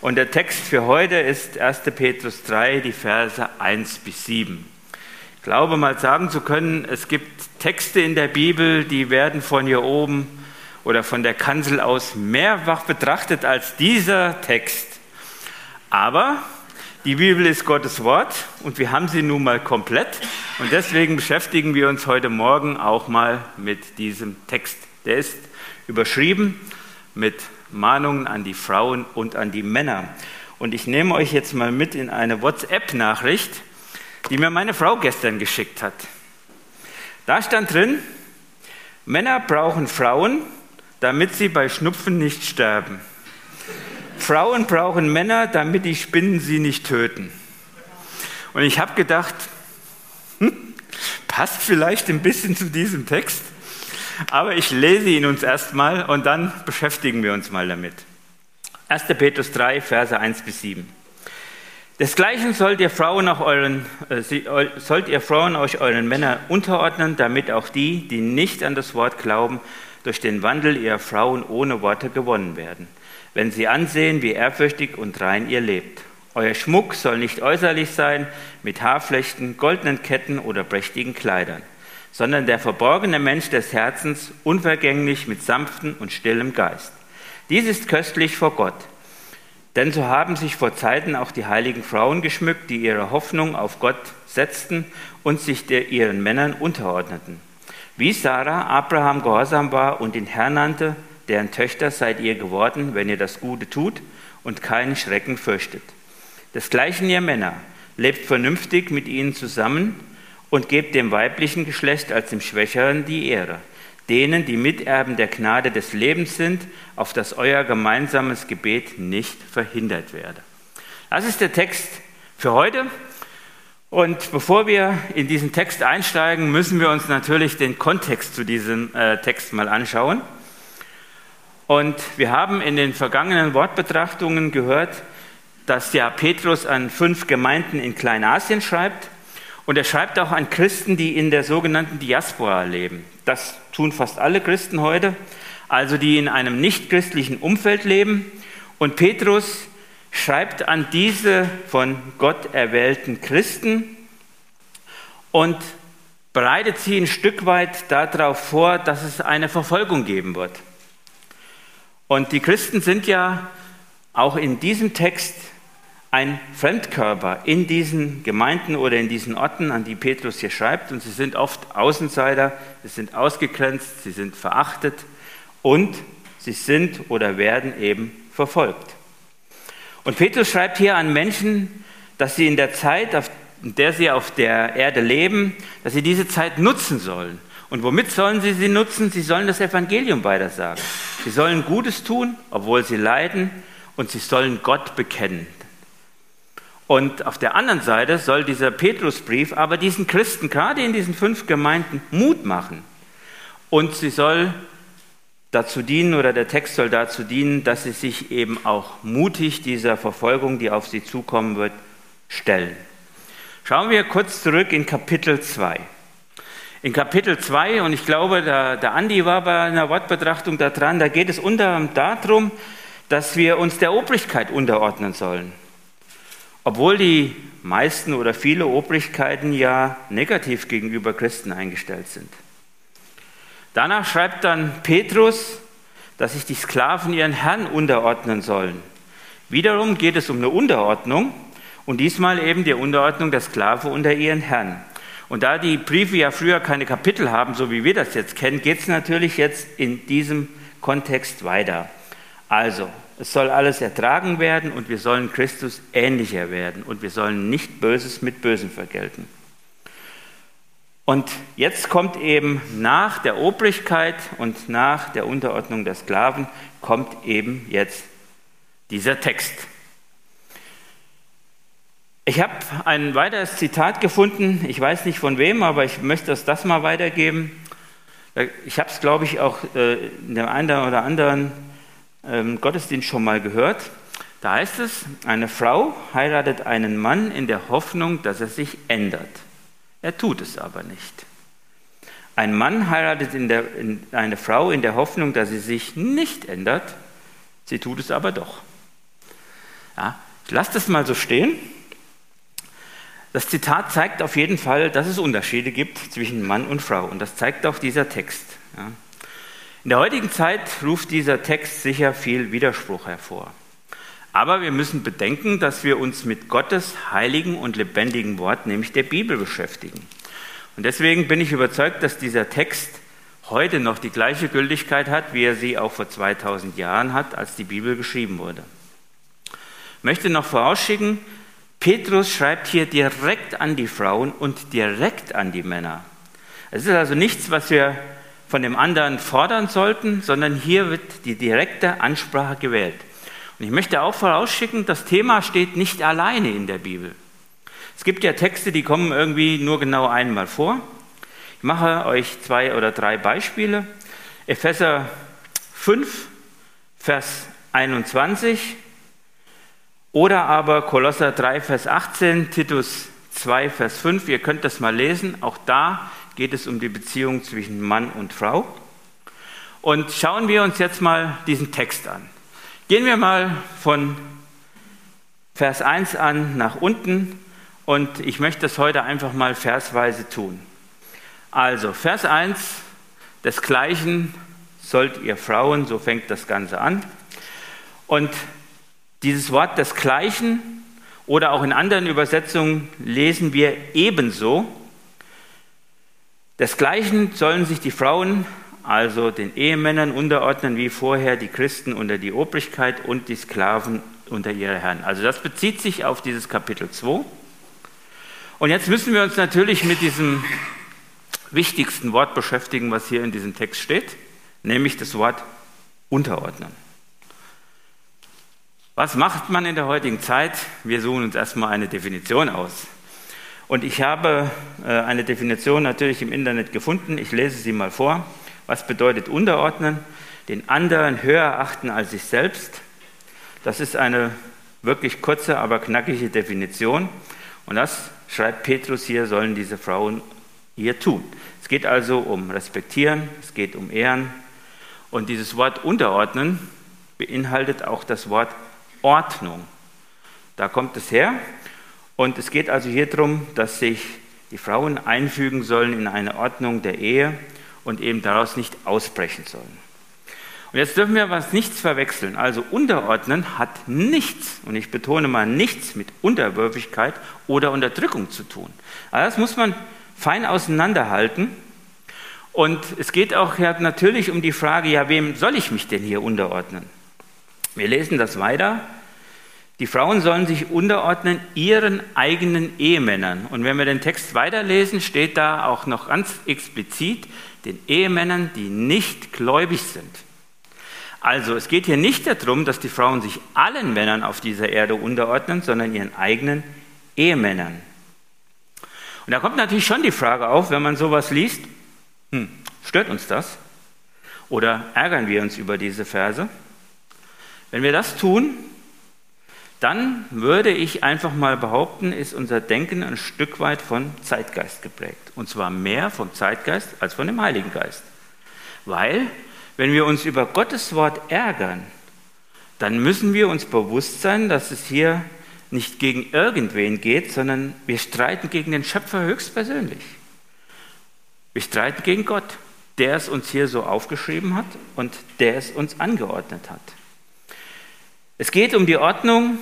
Und der Text für heute ist 1. Petrus 3, die Verse 1 bis 7. Ich glaube mal sagen zu können, es gibt Texte in der Bibel, die werden von hier oben oder von der Kanzel aus mehrfach betrachtet als dieser Text. Aber die Bibel ist Gottes Wort und wir haben sie nun mal komplett und deswegen beschäftigen wir uns heute Morgen auch mal mit diesem Text. Der ist überschrieben mit Mahnungen an die Frauen und an die Männer. Und ich nehme euch jetzt mal mit in eine WhatsApp-Nachricht, die mir meine Frau gestern geschickt hat. Da stand drin, Männer brauchen Frauen, damit sie bei Schnupfen nicht sterben. Frauen brauchen Männer, damit die Spinnen sie nicht töten. Und ich habe gedacht, hm, passt vielleicht ein bisschen zu diesem Text. Aber ich lese ihn uns erstmal und dann beschäftigen wir uns mal damit. 1. Petrus 3, Verse 1 bis 7. Desgleichen sollt ihr Frauen, auch euren, äh, sollt ihr Frauen euch euren Männern unterordnen, damit auch die, die nicht an das Wort glauben, durch den Wandel ihrer Frauen ohne Worte gewonnen werden, wenn sie ansehen, wie ehrfürchtig und rein ihr lebt. Euer Schmuck soll nicht äußerlich sein, mit Haarflechten, goldenen Ketten oder prächtigen Kleidern sondern der verborgene Mensch des Herzens, unvergänglich mit sanftem und stillem Geist. Dies ist köstlich vor Gott. Denn so haben sich vor Zeiten auch die heiligen Frauen geschmückt, die ihre Hoffnung auf Gott setzten und sich der, ihren Männern unterordneten. Wie Sarah Abraham gehorsam war und den Herrn nannte, deren Töchter seid ihr geworden, wenn ihr das Gute tut und keinen Schrecken fürchtet. Desgleichen ihr Männer, lebt vernünftig mit ihnen zusammen, und gebt dem weiblichen Geschlecht als dem Schwächeren die Ehre, denen, die Miterben der Gnade des Lebens sind, auf dass euer gemeinsames Gebet nicht verhindert werde. Das ist der Text für heute. Und bevor wir in diesen Text einsteigen, müssen wir uns natürlich den Kontext zu diesem äh, Text mal anschauen. Und wir haben in den vergangenen Wortbetrachtungen gehört, dass ja Petrus an fünf Gemeinden in Kleinasien schreibt und er schreibt auch an Christen, die in der sogenannten Diaspora leben. Das tun fast alle Christen heute, also die in einem nichtchristlichen Umfeld leben. Und Petrus schreibt an diese von Gott erwählten Christen und bereitet sie ein Stück weit darauf vor, dass es eine Verfolgung geben wird. Und die Christen sind ja auch in diesem Text ein Fremdkörper in diesen Gemeinden oder in diesen Orten, an die Petrus hier schreibt. Und sie sind oft Außenseiter, sie sind ausgegrenzt, sie sind verachtet und sie sind oder werden eben verfolgt. Und Petrus schreibt hier an Menschen, dass sie in der Zeit, in der sie auf der Erde leben, dass sie diese Zeit nutzen sollen. Und womit sollen sie sie nutzen? Sie sollen das Evangelium weitersagen. Sie sollen Gutes tun, obwohl sie leiden, und sie sollen Gott bekennen. Und auf der anderen Seite soll dieser Petrusbrief aber diesen Christen, gerade in diesen fünf Gemeinden, Mut machen. Und sie soll dazu dienen, oder der Text soll dazu dienen, dass sie sich eben auch mutig dieser Verfolgung, die auf sie zukommen wird, stellen. Schauen wir kurz zurück in Kapitel 2. In Kapitel 2, und ich glaube, der, der Andi war bei einer Wortbetrachtung da dran, da geht es unter anderem darum, dass wir uns der Obrigkeit unterordnen sollen. Obwohl die meisten oder viele Obrigkeiten ja negativ gegenüber Christen eingestellt sind. Danach schreibt dann Petrus, dass sich die Sklaven ihren Herrn unterordnen sollen. Wiederum geht es um eine Unterordnung und diesmal eben die Unterordnung der Sklave unter ihren Herrn. Und da die Briefe ja früher keine Kapitel haben, so wie wir das jetzt kennen, geht es natürlich jetzt in diesem Kontext weiter. Also, es soll alles ertragen werden und wir sollen Christus ähnlicher werden und wir sollen nicht Böses mit Bösem vergelten. Und jetzt kommt eben nach der Obrigkeit und nach der Unterordnung der Sklaven, kommt eben jetzt dieser Text. Ich habe ein weiteres Zitat gefunden, ich weiß nicht von wem, aber ich möchte das mal weitergeben. Ich habe es, glaube ich, auch äh, in dem einen oder anderen ähm, Gottesdienst schon mal gehört. Da heißt es, eine Frau heiratet einen Mann in der Hoffnung, dass er sich ändert. Er tut es aber nicht. Ein Mann heiratet in der, in eine Frau in der Hoffnung, dass sie sich nicht ändert. Sie tut es aber doch. Ja, ich lasse das mal so stehen. Das Zitat zeigt auf jeden Fall, dass es Unterschiede gibt zwischen Mann und Frau. Und das zeigt auch dieser Text. Ja. In der heutigen Zeit ruft dieser Text sicher viel Widerspruch hervor. Aber wir müssen bedenken, dass wir uns mit Gottes heiligen und lebendigen Wort, nämlich der Bibel, beschäftigen. Und deswegen bin ich überzeugt, dass dieser Text heute noch die gleiche Gültigkeit hat, wie er sie auch vor 2000 Jahren hat, als die Bibel geschrieben wurde. Ich möchte noch vorausschicken, Petrus schreibt hier direkt an die Frauen und direkt an die Männer. Es ist also nichts, was wir von dem anderen fordern sollten, sondern hier wird die direkte Ansprache gewählt. Und ich möchte auch vorausschicken, das Thema steht nicht alleine in der Bibel. Es gibt ja Texte, die kommen irgendwie nur genau einmal vor. Ich mache euch zwei oder drei Beispiele. Epheser 5, Vers 21 oder aber Kolosser 3, Vers 18, Titus 2, Vers 5. Ihr könnt das mal lesen. Auch da geht es um die Beziehung zwischen Mann und Frau. Und schauen wir uns jetzt mal diesen Text an. Gehen wir mal von Vers 1 an nach unten und ich möchte das heute einfach mal versweise tun. Also, Vers 1, desgleichen sollt ihr Frauen, so fängt das Ganze an. Und dieses Wort desgleichen oder auch in anderen Übersetzungen lesen wir ebenso. Desgleichen sollen sich die Frauen also den Ehemännern unterordnen, wie vorher die Christen unter die Obrigkeit und die Sklaven unter ihre Herren. Also das bezieht sich auf dieses Kapitel 2. Und jetzt müssen wir uns natürlich mit diesem wichtigsten Wort beschäftigen, was hier in diesem Text steht, nämlich das Wort unterordnen. Was macht man in der heutigen Zeit? Wir suchen uns erstmal eine Definition aus. Und ich habe äh, eine Definition natürlich im Internet gefunden. Ich lese sie mal vor. Was bedeutet unterordnen? Den anderen höher achten als sich selbst. Das ist eine wirklich kurze, aber knackige Definition. Und das, schreibt Petrus hier, sollen diese Frauen hier tun. Es geht also um Respektieren, es geht um Ehren. Und dieses Wort unterordnen beinhaltet auch das Wort Ordnung. Da kommt es her. Und es geht also hier darum, dass sich die Frauen einfügen sollen in eine Ordnung der Ehe und eben daraus nicht ausbrechen sollen. Und jetzt dürfen wir was nichts verwechseln. Also unterordnen hat nichts, und ich betone mal nichts mit Unterwürfigkeit oder Unterdrückung zu tun. Also das muss man fein auseinanderhalten. Und es geht auch natürlich um die Frage, ja, wem soll ich mich denn hier unterordnen? Wir lesen das weiter. Die Frauen sollen sich unterordnen ihren eigenen Ehemännern. Und wenn wir den Text weiterlesen, steht da auch noch ganz explizit, den Ehemännern, die nicht gläubig sind. Also es geht hier nicht darum, dass die Frauen sich allen Männern auf dieser Erde unterordnen, sondern ihren eigenen Ehemännern. Und da kommt natürlich schon die Frage auf, wenn man sowas liest, hm, stört uns das? Oder ärgern wir uns über diese Verse? Wenn wir das tun, dann würde ich einfach mal behaupten, ist unser Denken ein Stück weit von Zeitgeist geprägt. Und zwar mehr vom Zeitgeist als von dem Heiligen Geist. Weil, wenn wir uns über Gottes Wort ärgern, dann müssen wir uns bewusst sein, dass es hier nicht gegen irgendwen geht, sondern wir streiten gegen den Schöpfer höchstpersönlich. Wir streiten gegen Gott, der es uns hier so aufgeschrieben hat und der es uns angeordnet hat. Es geht um die Ordnung,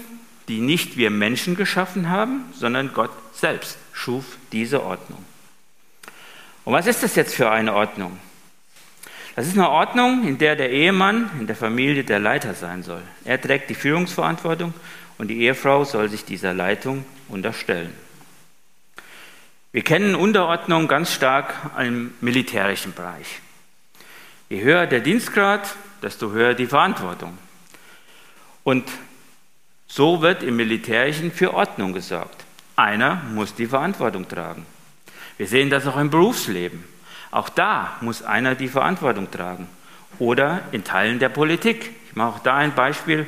die nicht wir Menschen geschaffen haben, sondern Gott selbst schuf diese Ordnung. Und was ist das jetzt für eine Ordnung? Das ist eine Ordnung, in der der Ehemann in der Familie der Leiter sein soll. Er trägt die Führungsverantwortung und die Ehefrau soll sich dieser Leitung unterstellen. Wir kennen Unterordnung ganz stark im militärischen Bereich. Je höher der Dienstgrad, desto höher die Verantwortung. Und so wird im Militärischen für Ordnung gesorgt. Einer muss die Verantwortung tragen. Wir sehen das auch im Berufsleben. Auch da muss einer die Verantwortung tragen. Oder in Teilen der Politik. Ich mache auch da ein Beispiel.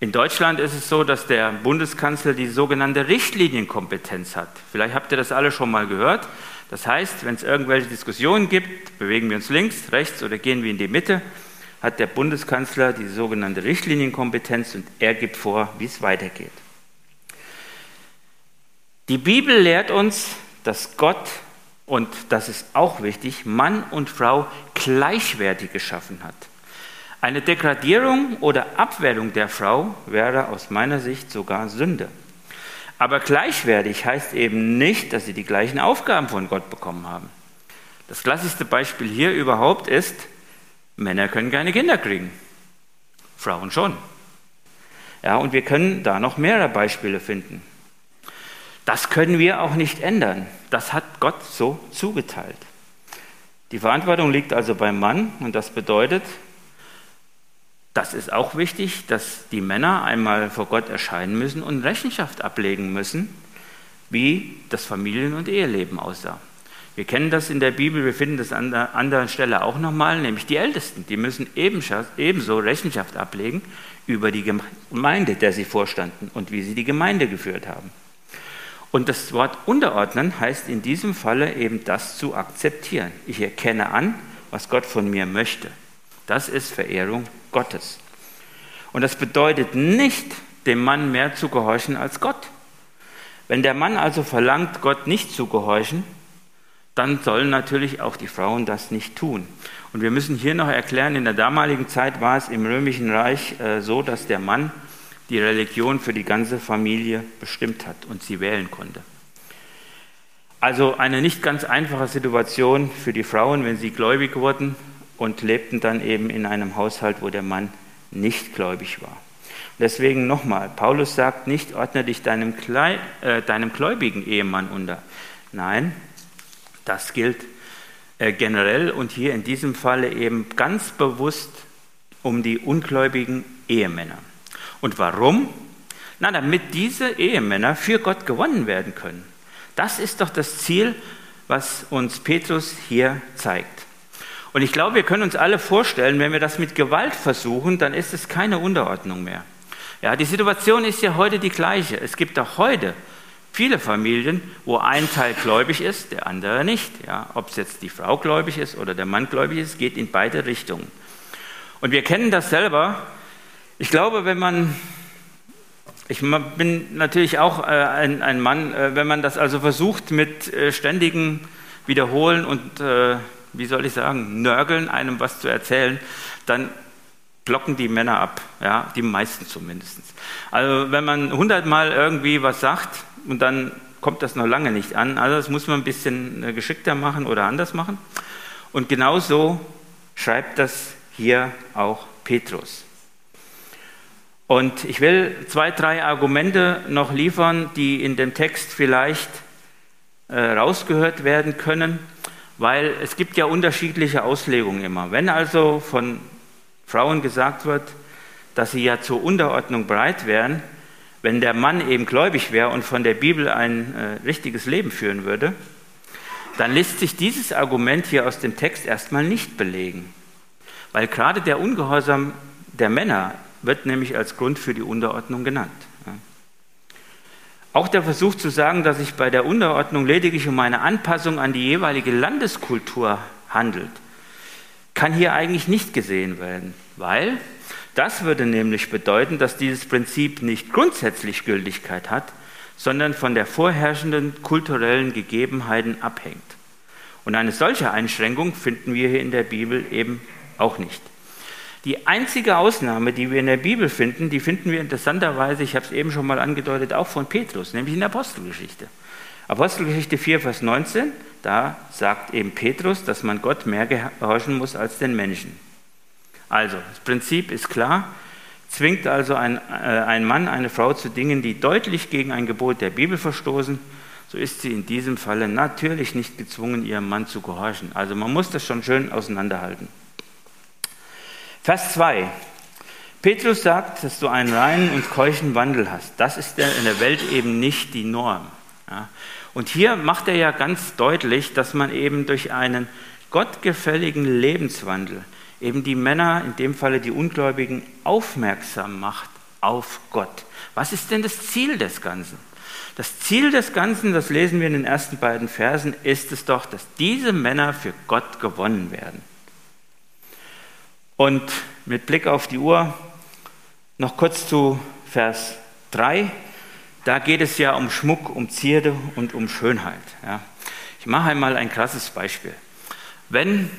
In Deutschland ist es so, dass der Bundeskanzler die sogenannte Richtlinienkompetenz hat. Vielleicht habt ihr das alle schon mal gehört. Das heißt, wenn es irgendwelche Diskussionen gibt, bewegen wir uns links, rechts oder gehen wir in die Mitte, hat der Bundeskanzler die sogenannte Richtlinienkompetenz und er gibt vor, wie es weitergeht. Die Bibel lehrt uns, dass Gott, und das ist auch wichtig, Mann und Frau gleichwertig geschaffen hat. Eine Degradierung oder Abwertung der Frau wäre aus meiner Sicht sogar Sünde. Aber gleichwertig heißt eben nicht, dass sie die gleichen Aufgaben von Gott bekommen haben. Das klassischste Beispiel hier überhaupt ist, Männer können keine Kinder kriegen, Frauen schon. Ja, und wir können da noch mehrere Beispiele finden. Das können wir auch nicht ändern. Das hat Gott so zugeteilt. Die Verantwortung liegt also beim Mann und das bedeutet, das ist auch wichtig, dass die Männer einmal vor Gott erscheinen müssen und Rechenschaft ablegen müssen, wie das Familien- und Eheleben aussah. Wir kennen das in der Bibel, wir finden das an der anderen Stelle auch nochmal, nämlich die Ältesten. Die müssen ebenso Rechenschaft ablegen über die Gemeinde, der sie vorstanden und wie sie die Gemeinde geführt haben. Und das Wort unterordnen heißt in diesem Falle eben das zu akzeptieren. Ich erkenne an, was Gott von mir möchte. Das ist Verehrung Gottes. Und das bedeutet nicht, dem Mann mehr zu gehorchen als Gott. Wenn der Mann also verlangt, Gott nicht zu gehorchen, dann sollen natürlich auch die Frauen das nicht tun. Und wir müssen hier noch erklären, in der damaligen Zeit war es im römischen Reich äh, so, dass der Mann die Religion für die ganze Familie bestimmt hat und sie wählen konnte. Also eine nicht ganz einfache Situation für die Frauen, wenn sie gläubig wurden und lebten dann eben in einem Haushalt, wo der Mann nicht gläubig war. Deswegen nochmal, Paulus sagt nicht, ordne dich deinem, Klei, äh, deinem gläubigen Ehemann unter. Nein, das gilt äh, generell und hier in diesem Falle eben ganz bewusst um die ungläubigen Ehemänner. Und warum? Na, damit diese Ehemänner für Gott gewonnen werden können. Das ist doch das Ziel, was uns Petrus hier zeigt. Und ich glaube, wir können uns alle vorstellen, wenn wir das mit Gewalt versuchen, dann ist es keine Unterordnung mehr. Ja, die Situation ist ja heute die gleiche. Es gibt auch heute viele Familien, wo ein Teil gläubig ist, der andere nicht. Ja, Ob es jetzt die Frau gläubig ist oder der Mann gläubig ist, geht in beide Richtungen. Und wir kennen das selber, ich glaube, wenn man, ich bin natürlich auch äh, ein, ein Mann, äh, wenn man das also versucht mit äh, ständigen Wiederholen und, wie soll ich sagen, Nörgeln, einem was zu erzählen, dann blocken die Männer ab, ja, die meisten zumindest. Also wenn man hundertmal irgendwie was sagt und dann kommt das noch lange nicht an, also das muss man ein bisschen geschickter machen oder anders machen. Und genauso schreibt das hier auch Petrus. Und ich will zwei, drei Argumente noch liefern, die in dem Text vielleicht äh, rausgehört werden können, weil es gibt ja unterschiedliche Auslegungen immer. Wenn also von Frauen gesagt wird, dass sie ja zur Unterordnung bereit wären, wenn der Mann eben gläubig wäre und von der Bibel ein äh, richtiges Leben führen würde, dann lässt sich dieses Argument hier aus dem Text erstmal nicht belegen. Weil gerade der Ungehorsam der Männer wird nämlich als Grund für die Unterordnung genannt. Auch der Versuch zu sagen, dass sich bei der Unterordnung lediglich um eine Anpassung an die jeweilige Landeskultur handelt, kann hier eigentlich nicht gesehen werden, weil das würde nämlich bedeuten, dass dieses Prinzip nicht grundsätzlich Gültigkeit hat, sondern von der vorherrschenden kulturellen Gegebenheiten abhängt. Und eine solche Einschränkung finden wir hier in der Bibel eben auch nicht. Die einzige Ausnahme, die wir in der Bibel finden, die finden wir interessanterweise, ich habe es eben schon mal angedeutet, auch von Petrus, nämlich in der Apostelgeschichte. Apostelgeschichte 4, Vers 19, da sagt eben Petrus, dass man Gott mehr gehorchen muss als den Menschen. Also, das Prinzip ist klar, zwingt also ein, äh, ein Mann eine Frau zu Dingen, die deutlich gegen ein Gebot der Bibel verstoßen, so ist sie in diesem Falle natürlich nicht gezwungen, ihrem Mann zu gehorchen. Also man muss das schon schön auseinanderhalten. Vers 2. Petrus sagt, dass du einen reinen und keuchen Wandel hast. Das ist in der Welt eben nicht die Norm. Ja. Und hier macht er ja ganz deutlich, dass man eben durch einen gottgefälligen Lebenswandel eben die Männer, in dem Falle die Ungläubigen, aufmerksam macht auf Gott. Was ist denn das Ziel des Ganzen? Das Ziel des Ganzen, das lesen wir in den ersten beiden Versen, ist es doch, dass diese Männer für Gott gewonnen werden. Und mit Blick auf die Uhr noch kurz zu Vers 3. Da geht es ja um Schmuck, um Zierde und um Schönheit. Ja. Ich mache einmal ein krasses Beispiel. Wenn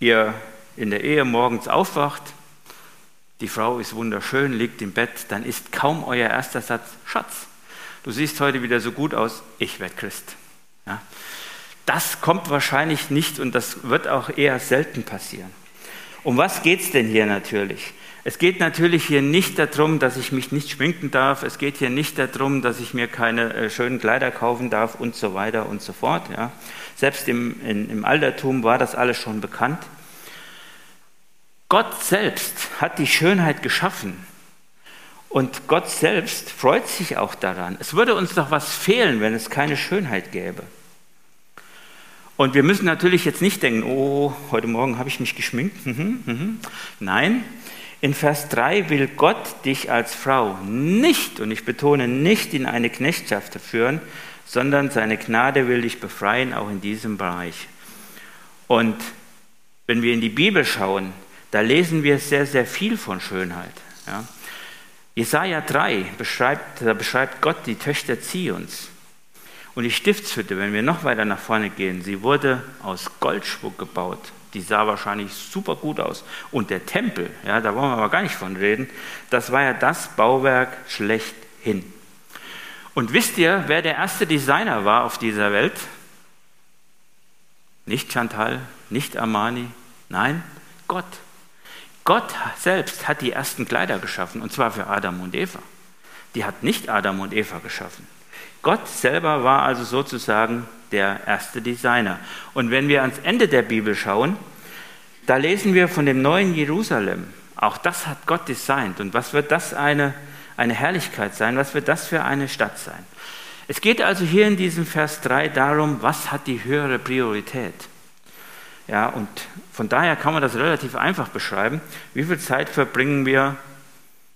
ihr in der Ehe morgens aufwacht, die Frau ist wunderschön, liegt im Bett, dann ist kaum euer erster Satz, Schatz, du siehst heute wieder so gut aus, ich werde Christ. Ja. Das kommt wahrscheinlich nicht und das wird auch eher selten passieren. Um was geht es denn hier natürlich? Es geht natürlich hier nicht darum, dass ich mich nicht schminken darf. Es geht hier nicht darum, dass ich mir keine äh, schönen Kleider kaufen darf und so weiter und so fort. Ja. Selbst im, in, im Altertum war das alles schon bekannt. Gott selbst hat die Schönheit geschaffen. Und Gott selbst freut sich auch daran. Es würde uns doch was fehlen, wenn es keine Schönheit gäbe. Und wir müssen natürlich jetzt nicht denken, oh, heute Morgen habe ich mich geschminkt. Mhm, mhm. Nein, in Vers 3 will Gott dich als Frau nicht, und ich betone nicht, in eine Knechtschaft führen, sondern seine Gnade will dich befreien, auch in diesem Bereich. Und wenn wir in die Bibel schauen, da lesen wir sehr, sehr viel von Schönheit. Ja. Jesaja 3 beschreibt, da beschreibt Gott die Töchter Zions. Und die Stiftshütte, wenn wir noch weiter nach vorne gehen, sie wurde aus Goldschmuck gebaut. Die sah wahrscheinlich super gut aus. Und der Tempel, ja, da wollen wir aber gar nicht von reden, das war ja das Bauwerk schlechthin. Und wisst ihr, wer der erste Designer war auf dieser Welt? Nicht Chantal, nicht Armani, nein, Gott. Gott selbst hat die ersten Kleider geschaffen, und zwar für Adam und Eva. Die hat nicht Adam und Eva geschaffen. Gott selber war also sozusagen der erste Designer. Und wenn wir ans Ende der Bibel schauen, da lesen wir von dem neuen Jerusalem. Auch das hat Gott designt. Und was wird das eine, eine Herrlichkeit sein? Was wird das für eine Stadt sein? Es geht also hier in diesem Vers 3 darum, was hat die höhere Priorität? Ja, und von daher kann man das relativ einfach beschreiben. Wie viel Zeit verbringen wir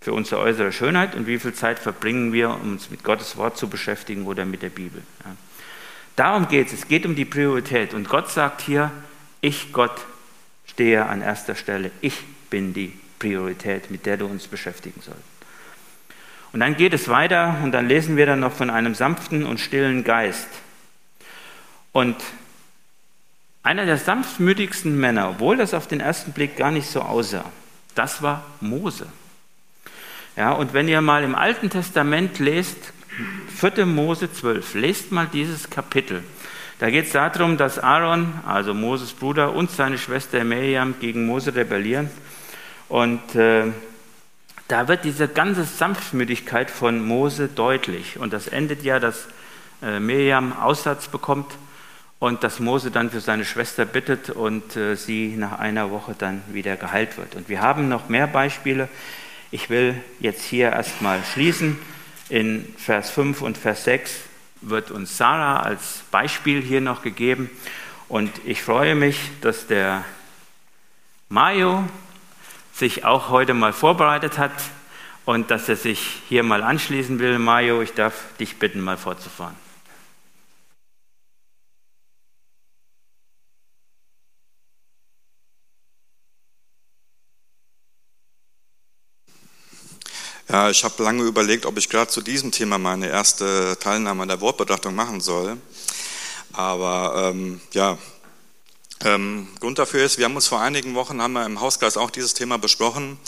für unsere äußere Schönheit und wie viel Zeit verbringen wir, um uns mit Gottes Wort zu beschäftigen oder mit der Bibel. Ja. Darum geht es. Es geht um die Priorität. Und Gott sagt hier, ich, Gott, stehe an erster Stelle. Ich bin die Priorität, mit der du uns beschäftigen sollst. Und dann geht es weiter und dann lesen wir dann noch von einem sanften und stillen Geist. Und einer der sanftmütigsten Männer, obwohl das auf den ersten Blick gar nicht so aussah, das war Mose. Ja, und wenn ihr mal im Alten Testament lest, 4. Mose 12, lest mal dieses Kapitel. Da geht es darum, dass Aaron, also Moses Bruder, und seine Schwester Miriam gegen Mose rebellieren. Und äh, da wird diese ganze Sanftmütigkeit von Mose deutlich. Und das endet ja, dass äh, Miriam Aussatz bekommt und dass Mose dann für seine Schwester bittet und äh, sie nach einer Woche dann wieder geheilt wird. Und wir haben noch mehr Beispiele. Ich will jetzt hier erstmal schließen. In Vers 5 und Vers 6 wird uns Sarah als Beispiel hier noch gegeben. Und ich freue mich, dass der Mayo sich auch heute mal vorbereitet hat und dass er sich hier mal anschließen will. Mayo, ich darf dich bitten, mal fortzufahren. Ich habe lange überlegt, ob ich gerade zu diesem Thema meine erste Teilnahme an der Wortbetrachtung machen soll. Aber ähm, ja, ähm, Grund dafür ist, wir haben uns vor einigen Wochen haben wir im Hauskreis auch dieses Thema besprochen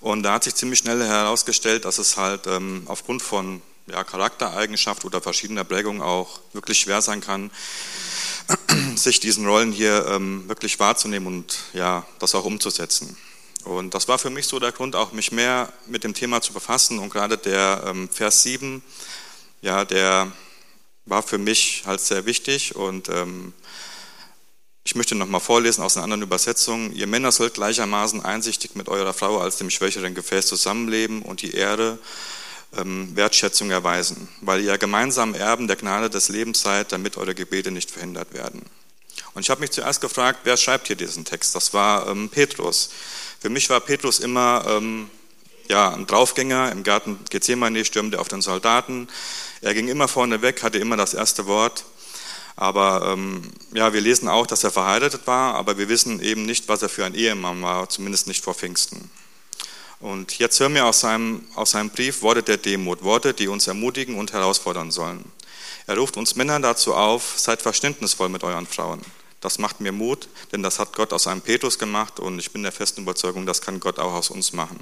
und da hat sich ziemlich schnell herausgestellt, dass es halt ähm, aufgrund von ja, Charaktereigenschaft oder verschiedener Prägungen auch wirklich schwer sein kann, sich diesen Rollen hier ähm, wirklich wahrzunehmen und ja, das auch umzusetzen. Und das war für mich so der Grund, auch mich mehr mit dem Thema zu befassen. Und gerade der ähm, Vers 7, ja, der war für mich halt sehr wichtig. Und ähm, ich möchte nochmal vorlesen aus einer anderen Übersetzung. Ihr Männer sollt gleichermaßen einsichtig mit eurer Frau als dem schwächeren Gefäß zusammenleben und die Ehre, ähm, Wertschätzung erweisen, weil ihr gemeinsam Erben der Gnade des Lebens seid, damit eure Gebete nicht verhindert werden. Und ich habe mich zuerst gefragt, wer schreibt hier diesen Text? Das war ähm, Petrus. Für mich war Petrus immer ähm, ja, ein Draufgänger. Im Garten Gethsemane stürmte auf den Soldaten. Er ging immer vorne weg, hatte immer das erste Wort. Aber ähm, ja, wir lesen auch, dass er verheiratet war, aber wir wissen eben nicht, was er für ein Ehemann war, zumindest nicht vor Pfingsten. Und jetzt hören wir aus seinem, aus seinem Brief Worte der Demut, Worte, die uns ermutigen und herausfordern sollen. Er ruft uns Männer dazu auf, seid verständnisvoll mit euren Frauen. Das macht mir Mut, denn das hat Gott aus einem Petrus gemacht und ich bin der festen Überzeugung, das kann Gott auch aus uns machen.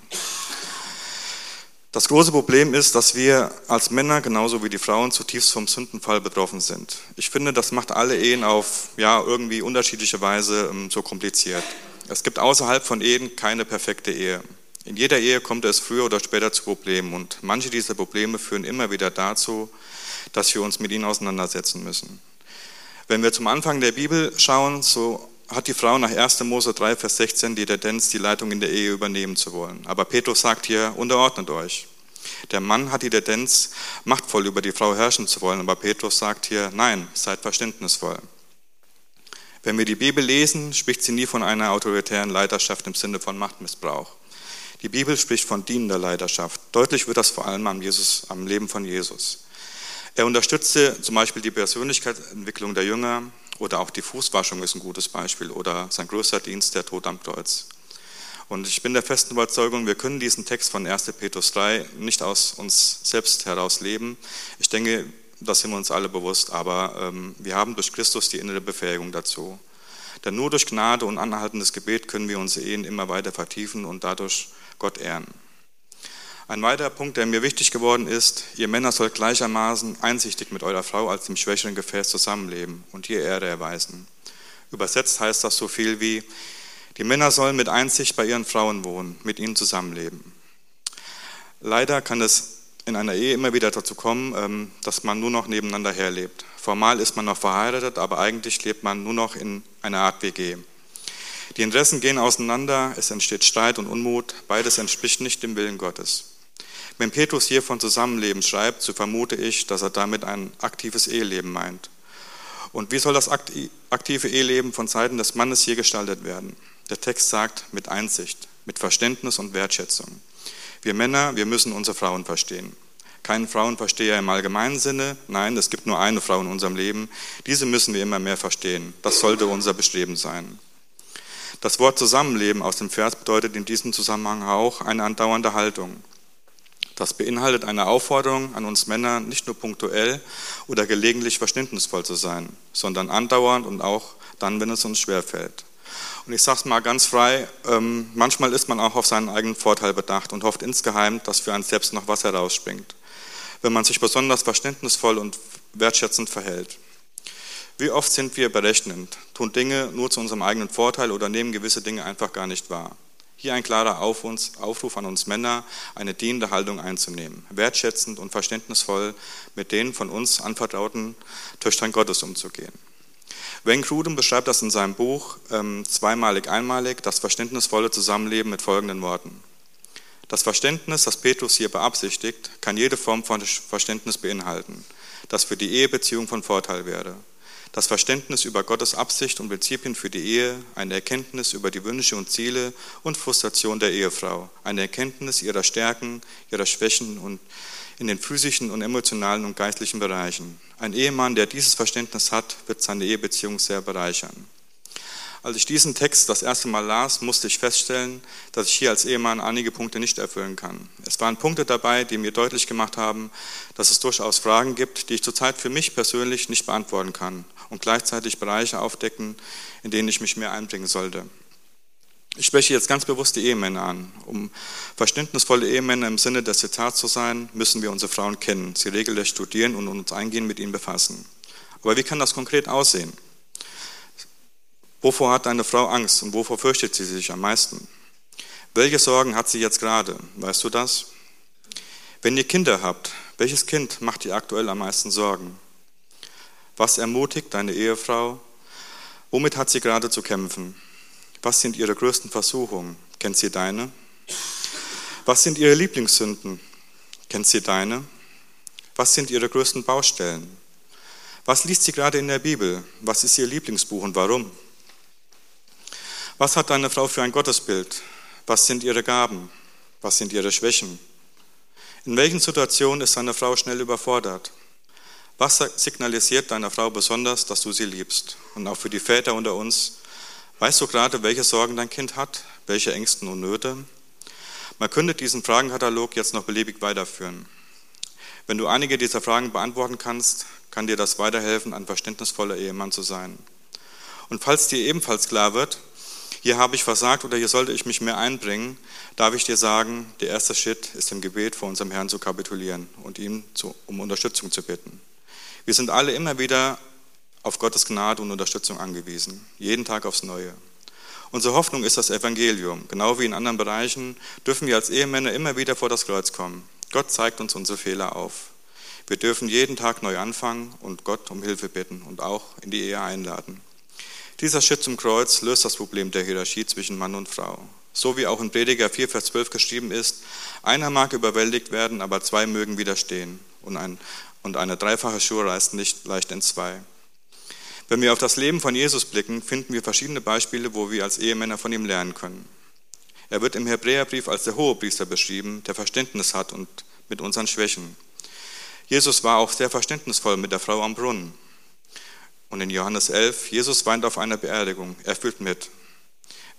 Das große Problem ist, dass wir als Männer genauso wie die Frauen zutiefst vom Sündenfall betroffen sind. Ich finde, das macht alle Ehen auf ja, irgendwie unterschiedliche Weise ähm, so kompliziert. Es gibt außerhalb von Ehen keine perfekte Ehe. In jeder Ehe kommt es früher oder später zu Problemen und manche dieser Probleme führen immer wieder dazu, dass wir uns mit ihnen auseinandersetzen müssen. Wenn wir zum Anfang der Bibel schauen, so hat die Frau nach 1. Mose 3, Vers 16 die Tendenz, die Leitung in der Ehe übernehmen zu wollen. Aber Petrus sagt hier, unterordnet euch. Der Mann hat die Tendenz, machtvoll über die Frau herrschen zu wollen, aber Petrus sagt hier, nein, seid verständnisvoll. Wenn wir die Bibel lesen, spricht sie nie von einer autoritären Leiterschaft im Sinne von Machtmissbrauch. Die Bibel spricht von dienender Leiterschaft. Deutlich wird das vor allem am, Jesus, am Leben von Jesus. Er unterstützte zum Beispiel die Persönlichkeitsentwicklung der Jünger, oder auch die Fußwaschung ist ein gutes Beispiel oder sein größter Dienst, der Tod am Kreuz. Und ich bin der festen Überzeugung, wir können diesen Text von 1. Petrus 3 nicht aus uns selbst heraus leben. Ich denke, das sind wir uns alle bewusst, aber ähm, wir haben durch Christus die innere Befähigung dazu. Denn nur durch Gnade und anhaltendes Gebet können wir unsere Ehen immer weiter vertiefen und dadurch Gott ehren. Ein weiterer Punkt, der mir wichtig geworden ist, ihr Männer sollt gleichermaßen einsichtig mit eurer Frau als dem schwächeren Gefäß zusammenleben und ihr Ehre erweisen. Übersetzt heißt das so viel wie, die Männer sollen mit Einsicht bei ihren Frauen wohnen, mit ihnen zusammenleben. Leider kann es in einer Ehe immer wieder dazu kommen, ähm, dass man nur noch nebeneinander herlebt. Formal ist man noch verheiratet, aber eigentlich lebt man nur noch in einer Art WG. Die Interessen gehen auseinander, es entsteht Streit und Unmut, beides entspricht nicht dem Willen Gottes. Wenn Petrus hier von Zusammenleben schreibt, so vermute ich, dass er damit ein aktives Eheleben meint. Und wie soll das aktive Eheleben von Seiten des Mannes hier gestaltet werden? Der Text sagt mit Einsicht, mit Verständnis und Wertschätzung. Wir Männer, wir müssen unsere Frauen verstehen. Keinen Frauenversteher im allgemeinen Sinne, nein, es gibt nur eine Frau in unserem Leben. Diese müssen wir immer mehr verstehen. Das sollte unser Bestreben sein. Das Wort Zusammenleben aus dem Vers bedeutet in diesem Zusammenhang auch eine andauernde Haltung. Das beinhaltet eine Aufforderung an uns Männer, nicht nur punktuell oder gelegentlich verständnisvoll zu sein, sondern andauernd und auch dann, wenn es uns schwerfällt. Und ich sage es mal ganz frei, ähm, manchmal ist man auch auf seinen eigenen Vorteil bedacht und hofft insgeheim, dass für einen selbst noch was herausspringt, wenn man sich besonders verständnisvoll und wertschätzend verhält. Wie oft sind wir berechnend, tun Dinge nur zu unserem eigenen Vorteil oder nehmen gewisse Dinge einfach gar nicht wahr. Hier ein klarer Aufruf an uns Männer, eine dienende Haltung einzunehmen, wertschätzend und verständnisvoll mit den von uns anvertrauten Töchtern Gottes umzugehen. Wayne Grudem beschreibt das in seinem Buch ähm, Zweimalig, einmalig, das verständnisvolle Zusammenleben mit folgenden Worten. Das Verständnis, das Petrus hier beabsichtigt, kann jede Form von Verständnis beinhalten, das für die Ehebeziehung von Vorteil wäre das Verständnis über Gottes Absicht und Prinzipien für die Ehe, eine Erkenntnis über die Wünsche und Ziele und Frustration der Ehefrau, eine Erkenntnis ihrer Stärken, ihrer Schwächen und in den physischen und emotionalen und geistlichen Bereichen. Ein Ehemann, der dieses Verständnis hat, wird seine Ehebeziehung sehr bereichern. Als ich diesen Text das erste Mal las, musste ich feststellen, dass ich hier als Ehemann einige Punkte nicht erfüllen kann. Es waren Punkte dabei, die mir deutlich gemacht haben, dass es durchaus Fragen gibt, die ich zurzeit für mich persönlich nicht beantworten kann und gleichzeitig Bereiche aufdecken, in denen ich mich mehr einbringen sollte. Ich spreche jetzt ganz bewusst die Ehemänner an. Um verständnisvolle Ehemänner im Sinne des Zitats zu sein, müssen wir unsere Frauen kennen, sie regelrecht studieren und uns eingehend mit ihnen befassen. Aber wie kann das konkret aussehen? Wovor hat eine Frau Angst und wovor fürchtet sie sich am meisten? Welche Sorgen hat sie jetzt gerade? Weißt du das? Wenn ihr Kinder habt, welches Kind macht dir aktuell am meisten Sorgen? Was ermutigt deine Ehefrau? Womit hat sie gerade zu kämpfen? Was sind ihre größten Versuchungen? Kennt sie deine? Was sind ihre Lieblingssünden? Kennt sie deine? Was sind ihre größten Baustellen? Was liest sie gerade in der Bibel? Was ist ihr Lieblingsbuch und warum? Was hat deine Frau für ein Gottesbild? Was sind ihre Gaben? Was sind ihre Schwächen? In welchen Situationen ist deine Frau schnell überfordert? Was signalisiert deiner Frau besonders, dass du sie liebst? Und auch für die Väter unter uns, weißt du gerade, welche Sorgen dein Kind hat, welche Ängsten und Nöte? Man könnte diesen Fragenkatalog jetzt noch beliebig weiterführen. Wenn du einige dieser Fragen beantworten kannst, kann dir das weiterhelfen, ein verständnisvoller Ehemann zu sein. Und falls dir ebenfalls klar wird, hier habe ich versagt oder hier sollte ich mich mehr einbringen, darf ich dir sagen, der erste Schritt ist im Gebet vor unserem Herrn zu kapitulieren und ihm um Unterstützung zu bitten. Wir sind alle immer wieder auf Gottes Gnade und Unterstützung angewiesen, jeden Tag aufs Neue. Unsere Hoffnung ist das Evangelium. Genau wie in anderen Bereichen dürfen wir als Ehemänner immer wieder vor das Kreuz kommen. Gott zeigt uns unsere Fehler auf. Wir dürfen jeden Tag neu anfangen und Gott um Hilfe bitten und auch in die Ehe einladen. Dieser Schritt zum Kreuz löst das Problem der Hierarchie zwischen Mann und Frau. So wie auch in Prediger 4, Vers 12 geschrieben ist, einer mag überwältigt werden, aber zwei mögen widerstehen. Und, ein, und eine dreifache Schuhe reißt nicht leicht in zwei. Wenn wir auf das Leben von Jesus blicken, finden wir verschiedene Beispiele, wo wir als Ehemänner von ihm lernen können. Er wird im Hebräerbrief als der Hohepriester beschrieben, der Verständnis hat und mit unseren Schwächen. Jesus war auch sehr verständnisvoll mit der Frau am Brunnen. Und in Johannes 11, Jesus weint auf einer Beerdigung, er fühlt mit.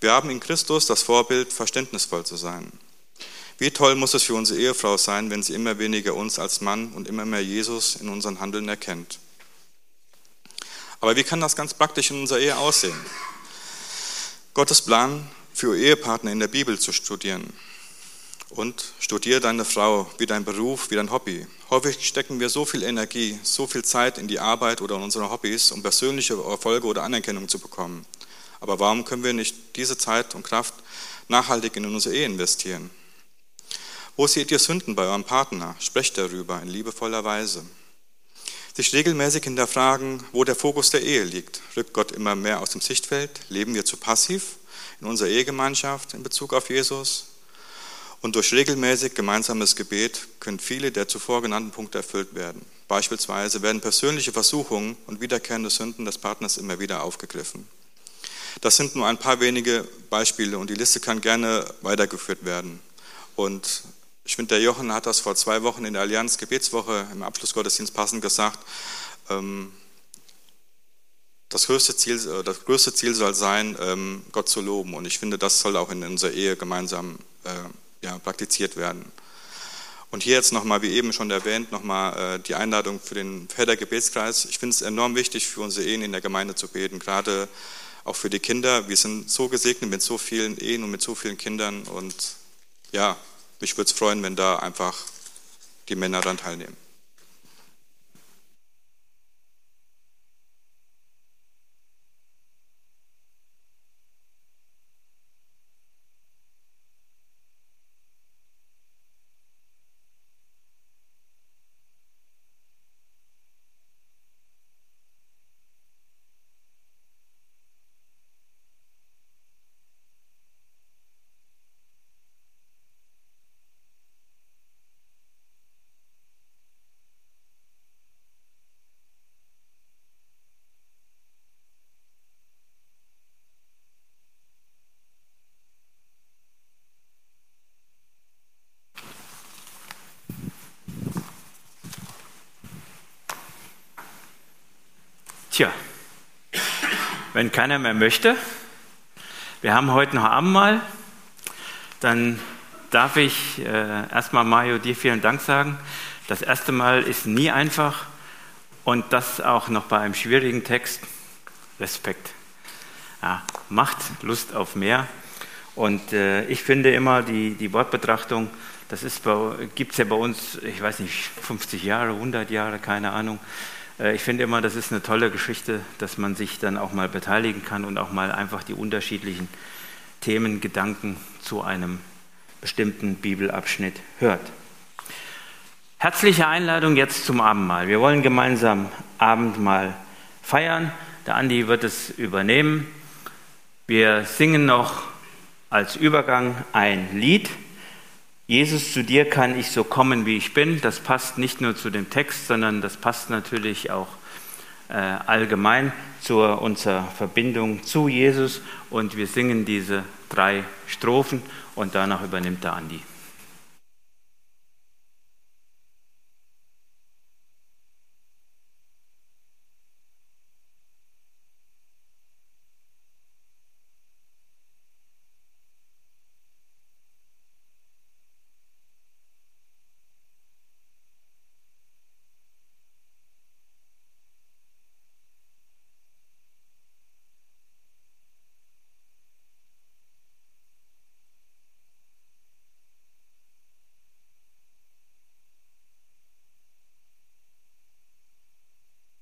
Wir haben in Christus das Vorbild, verständnisvoll zu sein. Wie toll muss es für unsere Ehefrau sein, wenn sie immer weniger uns als Mann und immer mehr Jesus in unseren Handeln erkennt. Aber wie kann das ganz praktisch in unserer Ehe aussehen? Gottes Plan für Ehepartner in der Bibel zu studieren. Und studiere deine Frau wie dein Beruf, wie dein Hobby. Häufig stecken wir so viel Energie, so viel Zeit in die Arbeit oder in unsere Hobbys, um persönliche Erfolge oder Anerkennung zu bekommen. Aber warum können wir nicht diese Zeit und Kraft nachhaltig in unsere Ehe investieren? Wo seht ihr Sünden bei eurem Partner? Sprecht darüber in liebevoller Weise. Sich regelmäßig hinterfragen, wo der Fokus der Ehe liegt. Rückt Gott immer mehr aus dem Sichtfeld? Leben wir zu passiv in unserer Ehegemeinschaft in Bezug auf Jesus? Und durch regelmäßig gemeinsames Gebet können viele der zuvor genannten Punkte erfüllt werden. Beispielsweise werden persönliche Versuchungen und wiederkehrende Sünden des Partners immer wieder aufgegriffen. Das sind nur ein paar wenige Beispiele und die Liste kann gerne weitergeführt werden. Und ich finde, der Jochen hat das vor zwei Wochen in der Allianz Gebetswoche im Abschlussgottesdienst passend gesagt. Ähm, das größte, Ziel, äh, das größte Ziel soll sein, ähm, Gott zu loben. Und ich finde, das soll auch in unserer Ehe gemeinsam äh, ja, praktiziert werden. Und hier jetzt nochmal, wie eben schon erwähnt, nochmal äh, die Einladung für den Vätergebetskreis. Ich finde es enorm wichtig, für unsere Ehen in der Gemeinde zu beten, gerade auch für die Kinder. Wir sind so gesegnet mit so vielen Ehen und mit so vielen Kindern. Und ja, mich würde es freuen, wenn da einfach die Männer daran teilnehmen. Tja, wenn keiner mehr möchte, wir haben heute noch Abendmahl, dann darf ich äh, erstmal Mario dir vielen Dank sagen. Das erste Mal ist nie einfach und das auch noch bei einem schwierigen Text. Respekt. Ja, macht Lust auf mehr. Und äh, ich finde immer, die, die Wortbetrachtung, das gibt es ja bei uns, ich weiß nicht, 50 Jahre, 100 Jahre, keine Ahnung. Äh, ich finde immer, das ist eine tolle Geschichte, dass man sich dann auch mal beteiligen kann und auch mal einfach die unterschiedlichen Themen, Gedanken zu einem bestimmten Bibelabschnitt hört. Herzliche Einladung jetzt zum Abendmahl. Wir wollen gemeinsam Abendmahl feiern. Der Andi wird es übernehmen. Wir singen noch als Übergang ein Lied. Jesus, zu dir kann ich so kommen, wie ich bin. Das passt nicht nur zu dem Text, sondern das passt natürlich auch äh, allgemein zu unserer Verbindung zu Jesus. Und wir singen diese drei Strophen und danach übernimmt der Andi.